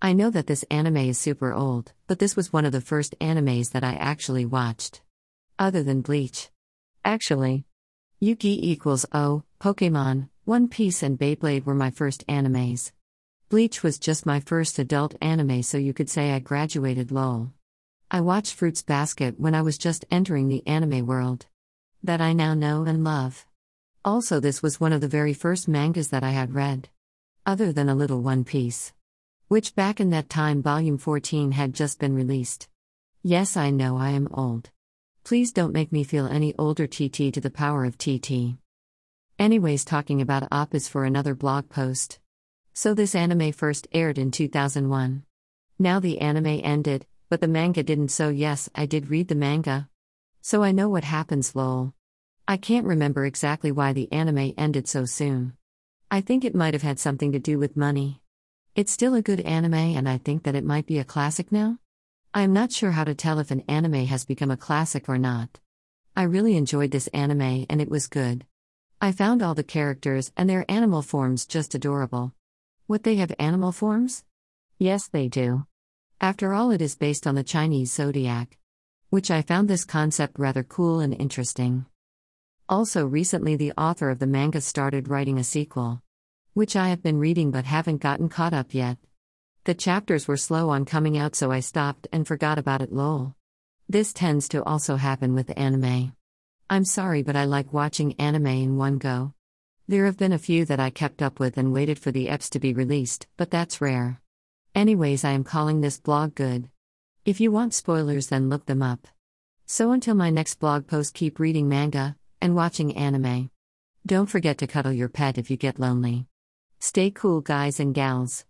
I know that this anime is super old, but this was one of the first animes that I actually watched. Other than Bleach. Actually, Yu-Gi equals O, Pokemon, One Piece, and Beyblade were my first animes. Bleach was just my first adult anime, so you could say I graduated lol. I watched Fruits Basket when I was just entering the anime world. That I now know and love. Also, this was one of the very first mangas that I had read. Other than a little One Piece. Which back in that time, Volume 14 had just been released. Yes, I know I am old. Please don't make me feel any older, TT to the power of TT. Anyways, talking about OP is for another blog post. So, this anime first aired in 2001. Now the anime ended, but the manga didn't, so yes, I did read the manga. So I know what happens, lol. I can't remember exactly why the anime ended so soon. I think it might have had something to do with money. It's still a good anime, and I think that it might be a classic now. I am not sure how to tell if an anime has become a classic or not. I really enjoyed this anime, and it was good. I found all the characters and their animal forms just adorable. What they have animal forms? Yes, they do. After all, it is based on the Chinese zodiac. Which I found this concept rather cool and interesting. Also, recently, the author of the manga started writing a sequel. Which I have been reading but haven't gotten caught up yet. The chapters were slow on coming out, so I stopped and forgot about it, lol. This tends to also happen with anime. I'm sorry, but I like watching anime in one go. There have been a few that I kept up with and waited for the EPs to be released, but that's rare. Anyways, I am calling this blog good. If you want spoilers, then look them up. So until my next blog post, keep reading manga and watching anime. Don't forget to cuddle your pet if you get lonely. Stay cool, guys and gals.